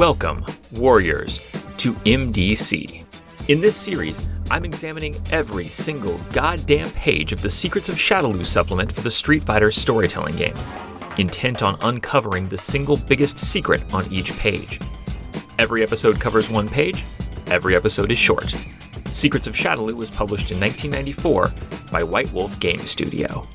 Welcome, Warriors, to MDC. In this series, I'm examining every single goddamn page of the Secrets of Shadaloo supplement for the Street Fighter storytelling game, intent on uncovering the single biggest secret on each page. Every episode covers one page, every episode is short. Secrets of Shadaloo was published in 1994 by White Wolf Game Studio.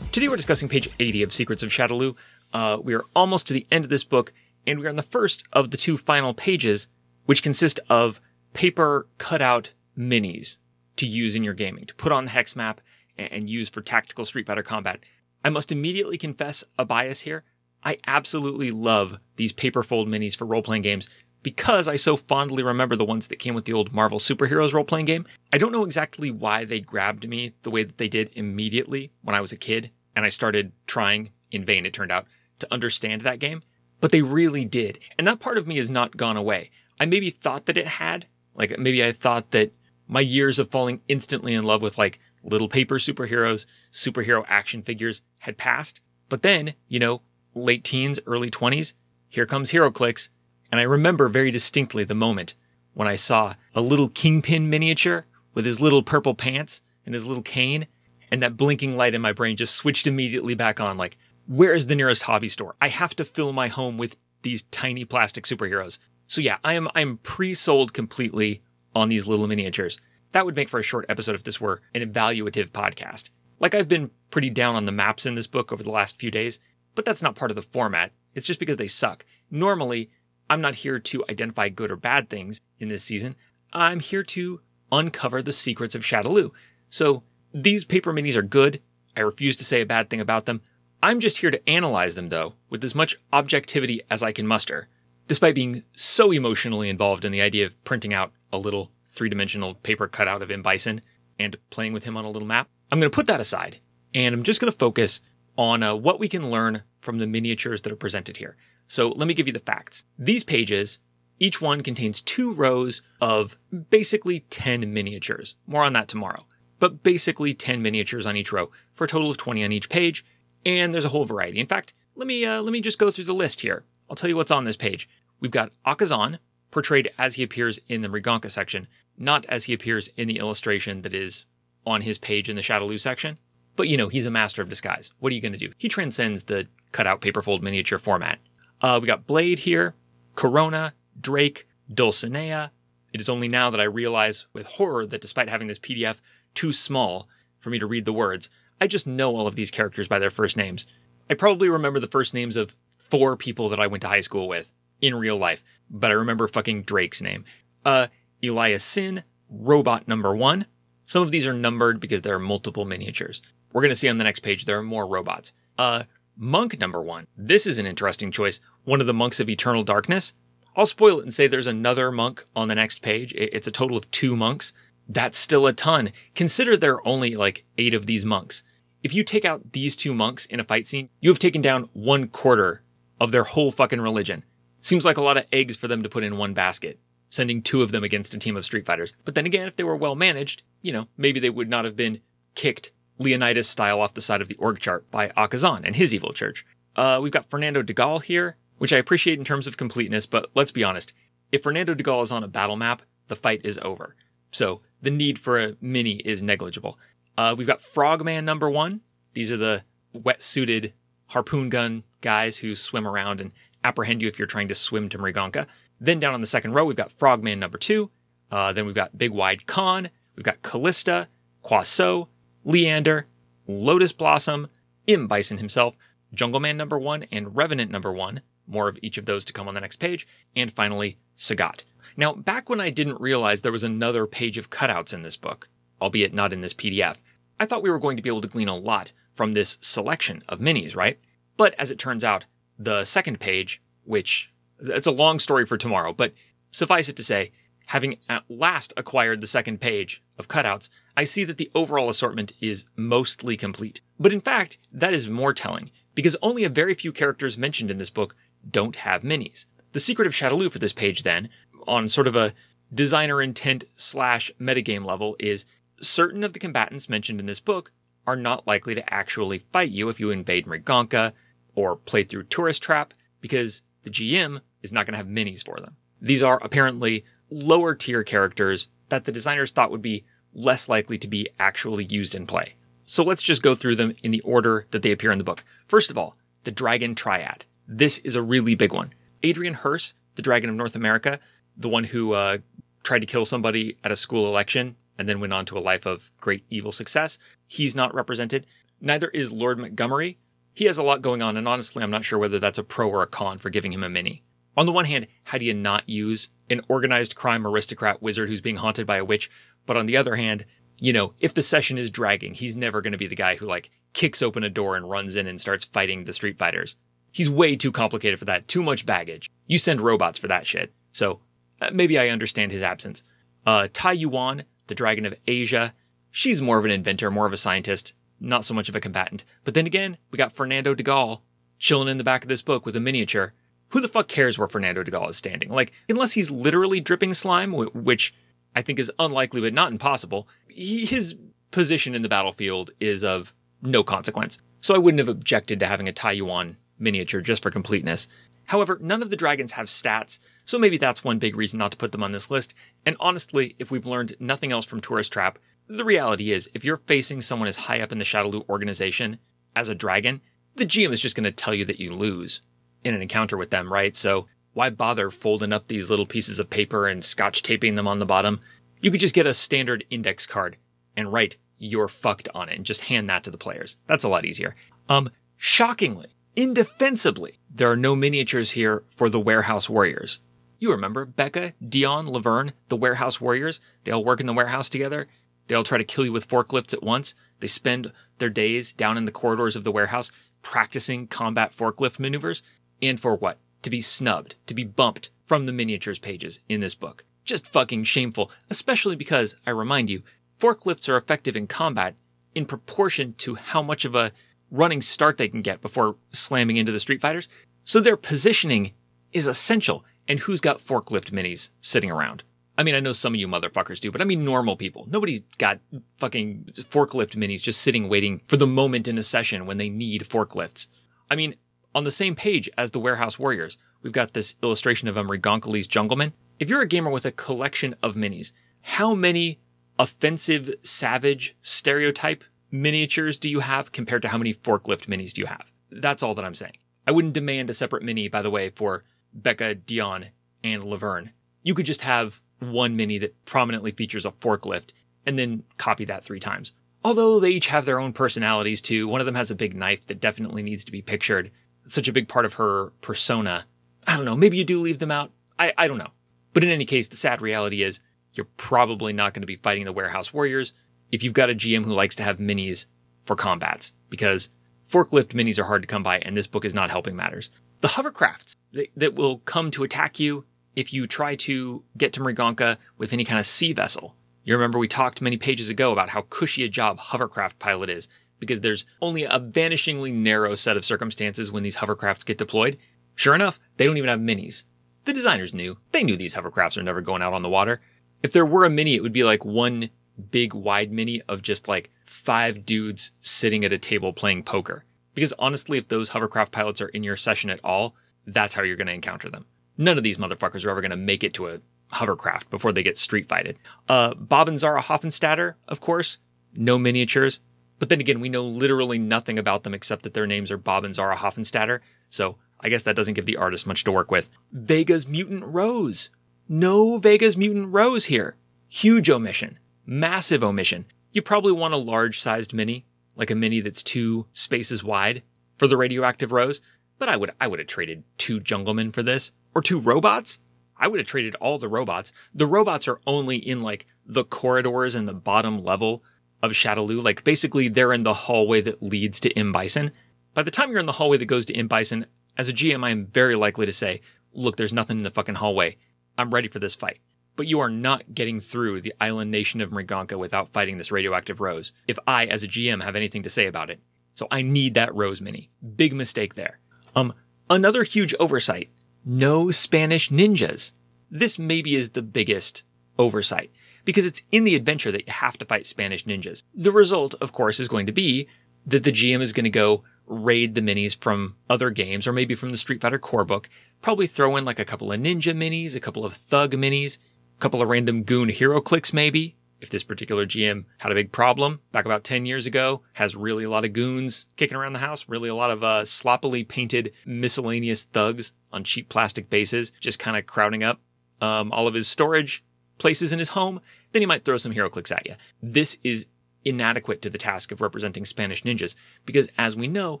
Today we're discussing page 80 of Secrets of Shadaloo. Uh, we are almost to the end of this book, and we are on the first of the two final pages, which consist of paper cutout minis to use in your gaming, to put on the hex map and use for tactical Street Fighter combat. I must immediately confess a bias here. I absolutely love these paper fold minis for role playing games because I so fondly remember the ones that came with the old Marvel Superheroes role playing game. I don't know exactly why they grabbed me the way that they did immediately when I was a kid and I started trying in vain, it turned out, to understand that game. But they really did. And that part of me has not gone away. I maybe thought that it had. Like maybe I thought that my years of falling instantly in love with like little paper superheroes, superhero action figures had passed. But then, you know, late teens, early 20s, here comes HeroClix. And I remember very distinctly the moment when I saw a little kingpin miniature with his little purple pants and his little cane. And that blinking light in my brain just switched immediately back on like, where is the nearest hobby store? I have to fill my home with these tiny plastic superheroes. So yeah, I am I'm pre-sold completely on these little miniatures. That would make for a short episode if this were an evaluative podcast. Like I've been pretty down on the maps in this book over the last few days, but that's not part of the format. It's just because they suck. Normally, I'm not here to identify good or bad things in this season. I'm here to uncover the secrets of Shadaloo. So these paper minis are good. I refuse to say a bad thing about them. I'm just here to analyze them, though, with as much objectivity as I can muster, despite being so emotionally involved in the idea of printing out a little three dimensional paper cutout of M. Bison and playing with him on a little map. I'm going to put that aside, and I'm just going to focus on uh, what we can learn from the miniatures that are presented here. So let me give you the facts. These pages, each one contains two rows of basically 10 miniatures. More on that tomorrow. But basically 10 miniatures on each row for a total of 20 on each page and there's a whole variety. In fact, let me uh, let me just go through the list here. I'll tell you what's on this page. We've got Akazan, portrayed as he appears in the Riganka section, not as he appears in the illustration that is on his page in the Shadaloo section. But you know, he's a master of disguise. What are you going to do? He transcends the cutout paperfold miniature format. Uh, we got Blade here, Corona, Drake, Dulcinea. It is only now that I realize with horror that despite having this PDF too small for me to read the words, I just know all of these characters by their first names. I probably remember the first names of four people that I went to high school with in real life, but I remember fucking Drake's name. Uh, Elias Sin, Robot Number One. Some of these are numbered because there are multiple miniatures. We're going to see on the next page there are more robots. Uh, Monk Number One. This is an interesting choice. One of the monks of Eternal Darkness. I'll spoil it and say there's another monk on the next page. It's a total of two monks. That's still a ton. Consider there are only like eight of these monks. If you take out these two monks in a fight scene, you have taken down one quarter of their whole fucking religion. Seems like a lot of eggs for them to put in one basket, sending two of them against a team of Street Fighters. But then again, if they were well managed, you know, maybe they would not have been kicked Leonidas style off the side of the org chart by Akazan and his evil church. Uh, we've got Fernando de Gaulle here, which I appreciate in terms of completeness, but let's be honest. If Fernando de Gaulle is on a battle map, the fight is over. So the need for a mini is negligible. Uh, we've got Frogman number one. These are the wetsuited harpoon gun guys who swim around and apprehend you if you're trying to swim to Mriganka. Then down on the second row, we've got Frogman number two. Uh, then we've got Big Wide Khan. We've got Callista, Quaso, Leander, Lotus Blossom, M. Bison himself, Jungle Man number one, and Revenant number one. More of each of those to come on the next page. And finally, Sagat. Now, back when I didn't realize there was another page of cutouts in this book, albeit not in this PDF, I thought we were going to be able to glean a lot from this selection of minis, right? But as it turns out, the second page, which it's a long story for tomorrow, but suffice it to say, having at last acquired the second page of cutouts, I see that the overall assortment is mostly complete. But in fact, that is more telling, because only a very few characters mentioned in this book don't have minis. The secret of Shadaloo for this page, then, on sort of a designer intent slash metagame level, is certain of the combatants mentioned in this book are not likely to actually fight you if you invade Mriganka or play through Tourist Trap, because the GM is not going to have minis for them. These are apparently lower tier characters that the designers thought would be less likely to be actually used in play. So let's just go through them in the order that they appear in the book. First of all, the Dragon Triad. This is a really big one. Adrian Herse, the Dragon of North America, the one who uh, tried to kill somebody at a school election and then went on to a life of great evil success, he's not represented. Neither is Lord Montgomery. He has a lot going on, and honestly, I'm not sure whether that's a pro or a con for giving him a mini. On the one hand, how do you not use an organized crime aristocrat wizard who's being haunted by a witch? But on the other hand, you know, if the session is dragging, he's never going to be the guy who like kicks open a door and runs in and starts fighting the street fighters. He's way too complicated for that, too much baggage. You send robots for that shit. So uh, maybe I understand his absence. Uh, Tai Yuan, the dragon of Asia, she's more of an inventor, more of a scientist, not so much of a combatant. But then again, we got Fernando de Gaulle chilling in the back of this book with a miniature. Who the fuck cares where Fernando de Gaulle is standing? Like, unless he's literally dripping slime, which I think is unlikely but not impossible, he, his position in the battlefield is of no consequence. So I wouldn't have objected to having a Tai Yuan miniature just for completeness. However, none of the dragons have stats, so maybe that's one big reason not to put them on this list. And honestly, if we've learned nothing else from Tourist Trap, the reality is if you're facing someone as high up in the Shadaloo organization as a dragon, the GM is just going to tell you that you lose in an encounter with them, right? So why bother folding up these little pieces of paper and scotch taping them on the bottom? You could just get a standard index card and write you're fucked on it and just hand that to the players. That's a lot easier. Um, shockingly, indefensibly, there are no miniatures here for the warehouse warriors. You remember Becca, Dion, Laverne, the warehouse warriors? They all work in the warehouse together. They all try to kill you with forklifts at once. They spend their days down in the corridors of the warehouse practicing combat forklift maneuvers. And for what? To be snubbed, to be bumped from the miniatures pages in this book. Just fucking shameful, especially because, I remind you, forklifts are effective in combat in proportion to how much of a running start they can get before slamming into the Street Fighters. So their positioning is essential. And who's got forklift minis sitting around? I mean, I know some of you motherfuckers do, but I mean normal people. Nobody got fucking forklift minis just sitting waiting for the moment in a session when they need forklifts. I mean, on the same page as the Warehouse Warriors, we've got this illustration of Emery Umrigonkale's Jungleman. If you're a gamer with a collection of minis, how many offensive, savage, stereotype miniatures do you have compared to how many forklift minis do you have? That's all that I'm saying. I wouldn't demand a separate mini, by the way, for Becca, Dion, and Laverne. You could just have one mini that prominently features a forklift and then copy that three times. Although they each have their own personalities too. One of them has a big knife that definitely needs to be pictured. It's such a big part of her persona. I don't know. Maybe you do leave them out. I, I don't know. But in any case, the sad reality is you're probably not going to be fighting the warehouse warriors if you've got a GM who likes to have minis for combats, because forklift minis are hard to come by, and this book is not helping matters. The hovercrafts that, that will come to attack you if you try to get to Mriganka with any kind of sea vessel. You remember we talked many pages ago about how cushy a job hovercraft pilot is, because there's only a vanishingly narrow set of circumstances when these hovercrafts get deployed. Sure enough, they don't even have minis. The designers knew. They knew these hovercrafts are never going out on the water. If there were a mini, it would be like one big wide mini of just like five dudes sitting at a table playing poker. Because honestly, if those hovercraft pilots are in your session at all, that's how you're going to encounter them. None of these motherfuckers are ever going to make it to a hovercraft before they get street fighted. Uh, Bob and Zara Hoffenstatter, of course, no miniatures. But then again, we know literally nothing about them except that their names are Bob and Zara Hoffenstatter. So I guess that doesn't give the artist much to work with. Vega's Mutant Rose. No Vega's Mutant Rose here. Huge omission. Massive omission. You probably want a large sized mini, like a mini that's two spaces wide for the radioactive rose, but I would I would have traded two junglemen for this or two robots. I would have traded all the robots. The robots are only in like the corridors and the bottom level of Shadaloo. Like basically they're in the hallway that leads to M. Bison. By the time you're in the hallway that goes to M. Bison, as a GM, I am very likely to say, look, there's nothing in the fucking hallway. I'm ready for this fight but you are not getting through the island nation of Mriganka without fighting this radioactive rose, if I, as a GM, have anything to say about it. So I need that rose mini. Big mistake there. Um, another huge oversight. No Spanish ninjas. This maybe is the biggest oversight because it's in the adventure that you have to fight Spanish ninjas. The result, of course, is going to be that the GM is going to go raid the minis from other games or maybe from the Street Fighter core book. Probably throw in like a couple of ninja minis, a couple of thug minis, couple of random goon HeroClix maybe. If this particular GM had a big problem back about 10 years ago, has really a lot of goons kicking around the house, really a lot of uh, sloppily painted miscellaneous thugs on cheap plastic bases, just kind of crowding up um, all of his storage places in his home, then he might throw some HeroClix at you. This is inadequate to the task of representing Spanish ninjas because, as we know,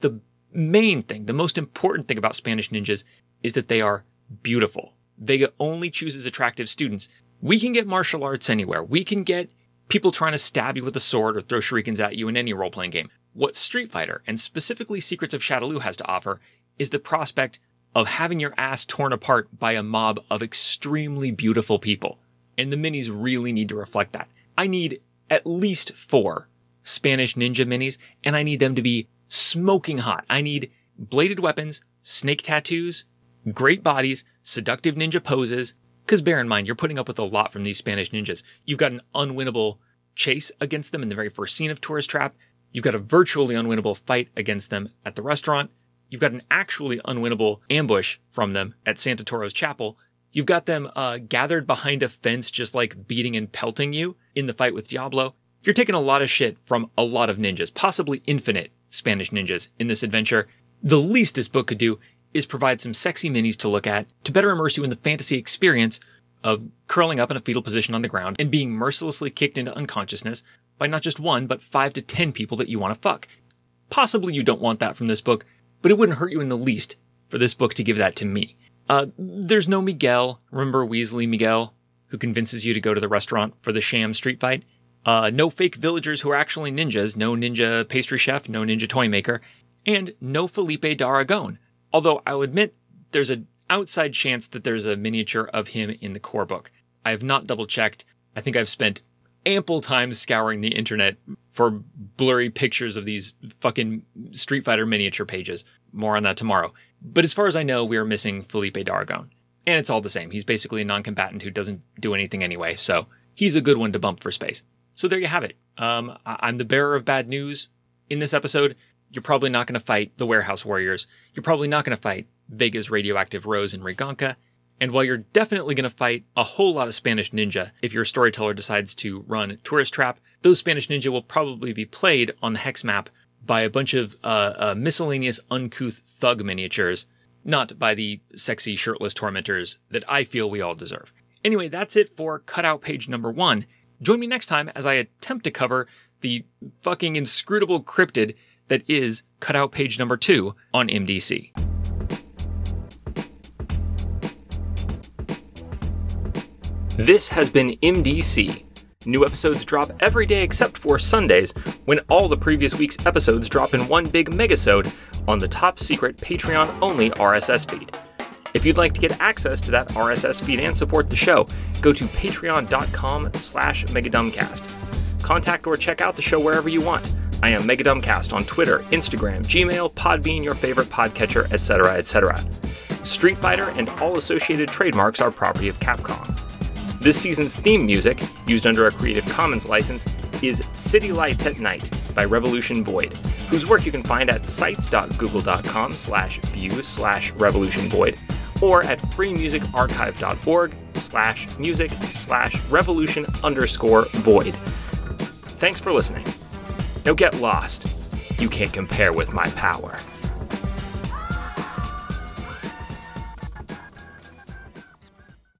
the main thing, the most important thing about Spanish ninjas is that they are beautiful. Vega only chooses attractive students. We can get martial arts anywhere. We can get people trying to stab you with a sword or throw shurikens at you in any role playing game. What Street Fighter, and specifically Secrets of Shadaloo, has to offer is the prospect of having your ass torn apart by a mob of extremely beautiful people. And the minis really need to reflect that. I need at least four Spanish ninja minis, and I need them to be smoking hot. I need bladed weapons, snake tattoos, great bodies, seductive ninja poses. Because bear in mind, you're putting up with a lot from these Spanish ninjas. You've got an unwinnable chase against them in the very first scene of Tourist Trap. You've got a virtually unwinnable fight against them at the restaurant. You've got an actually unwinnable ambush from them at Santa Toro's chapel. You've got them uh, gathered behind a fence, just like beating and pelting you in the fight with Diablo. You're taking a lot of shit from a lot of ninjas, possibly infinite Spanish ninjas in this adventure. The least this book could do is provide some sexy minis to look at to better immerse you in the fantasy experience of curling up in a fetal position on the ground and being mercilessly kicked into unconsciousness by not just one, but five to ten people that you want to fuck. Possibly you don't want that from this book, but it wouldn't hurt you in the least for this book to give that to me. Uh, there's no Miguel. Remember Weasley Miguel, who convinces you to go to the restaurant for the sham street fight? Uh, no fake villagers who are actually ninjas, no ninja pastry chef, no ninja toy maker, and no Felipe Daragon. Although I'll admit there's an outside chance that there's a miniature of him in the core book. I have not double checked. I think I've spent ample time scouring the internet for blurry pictures of these fucking Street Fighter miniature pages. More on that tomorrow. But as far as I know, we are missing Felipe Daragon. And it's all the same. He's basically a non combatant who doesn't do anything anyway, so he's a good one to bump for space. So there you have it. Um, I'm the bearer of bad news in this episode. You're probably not going to fight the Warehouse Warriors. You're probably not going to fight Vega's radioactive Rose and Riganka. And while you're definitely going to fight a whole lot of Spanish ninja if your storyteller decides to run Tourist Trap, those Spanish ninja will probably be played on the hex map by a bunch of uh, uh, miscellaneous uncouth thug miniatures, not by the sexy shirtless tormentors that I feel we all deserve. Anyway, that's it for cutout page number one. Join me next time as I attempt to cover the fucking inscrutable cryptid that is cutout page number two on MDC. This has been MDC. New episodes drop every day except for Sundays, when all the previous week's episodes drop in one big megasode on the top secret Patreon only RSS feed. If you'd like to get access to that RSS feed and support the show, go to patreon.com slash megadumbcast. Contact or check out the show wherever you want. I am Megadumbcast on Twitter, Instagram, Gmail, Podbean, your favorite podcatcher, etc., etc. Street Fighter and all associated trademarks are property of Capcom. This season's theme music, used under a Creative Commons license, is City Lights at Night by Revolution Void, whose work you can find at sites.google.com slash view slash revolution void or at freemusicarchive.org slash music slash revolution underscore void. Thanks for listening. Now get lost. You can't compare with my power.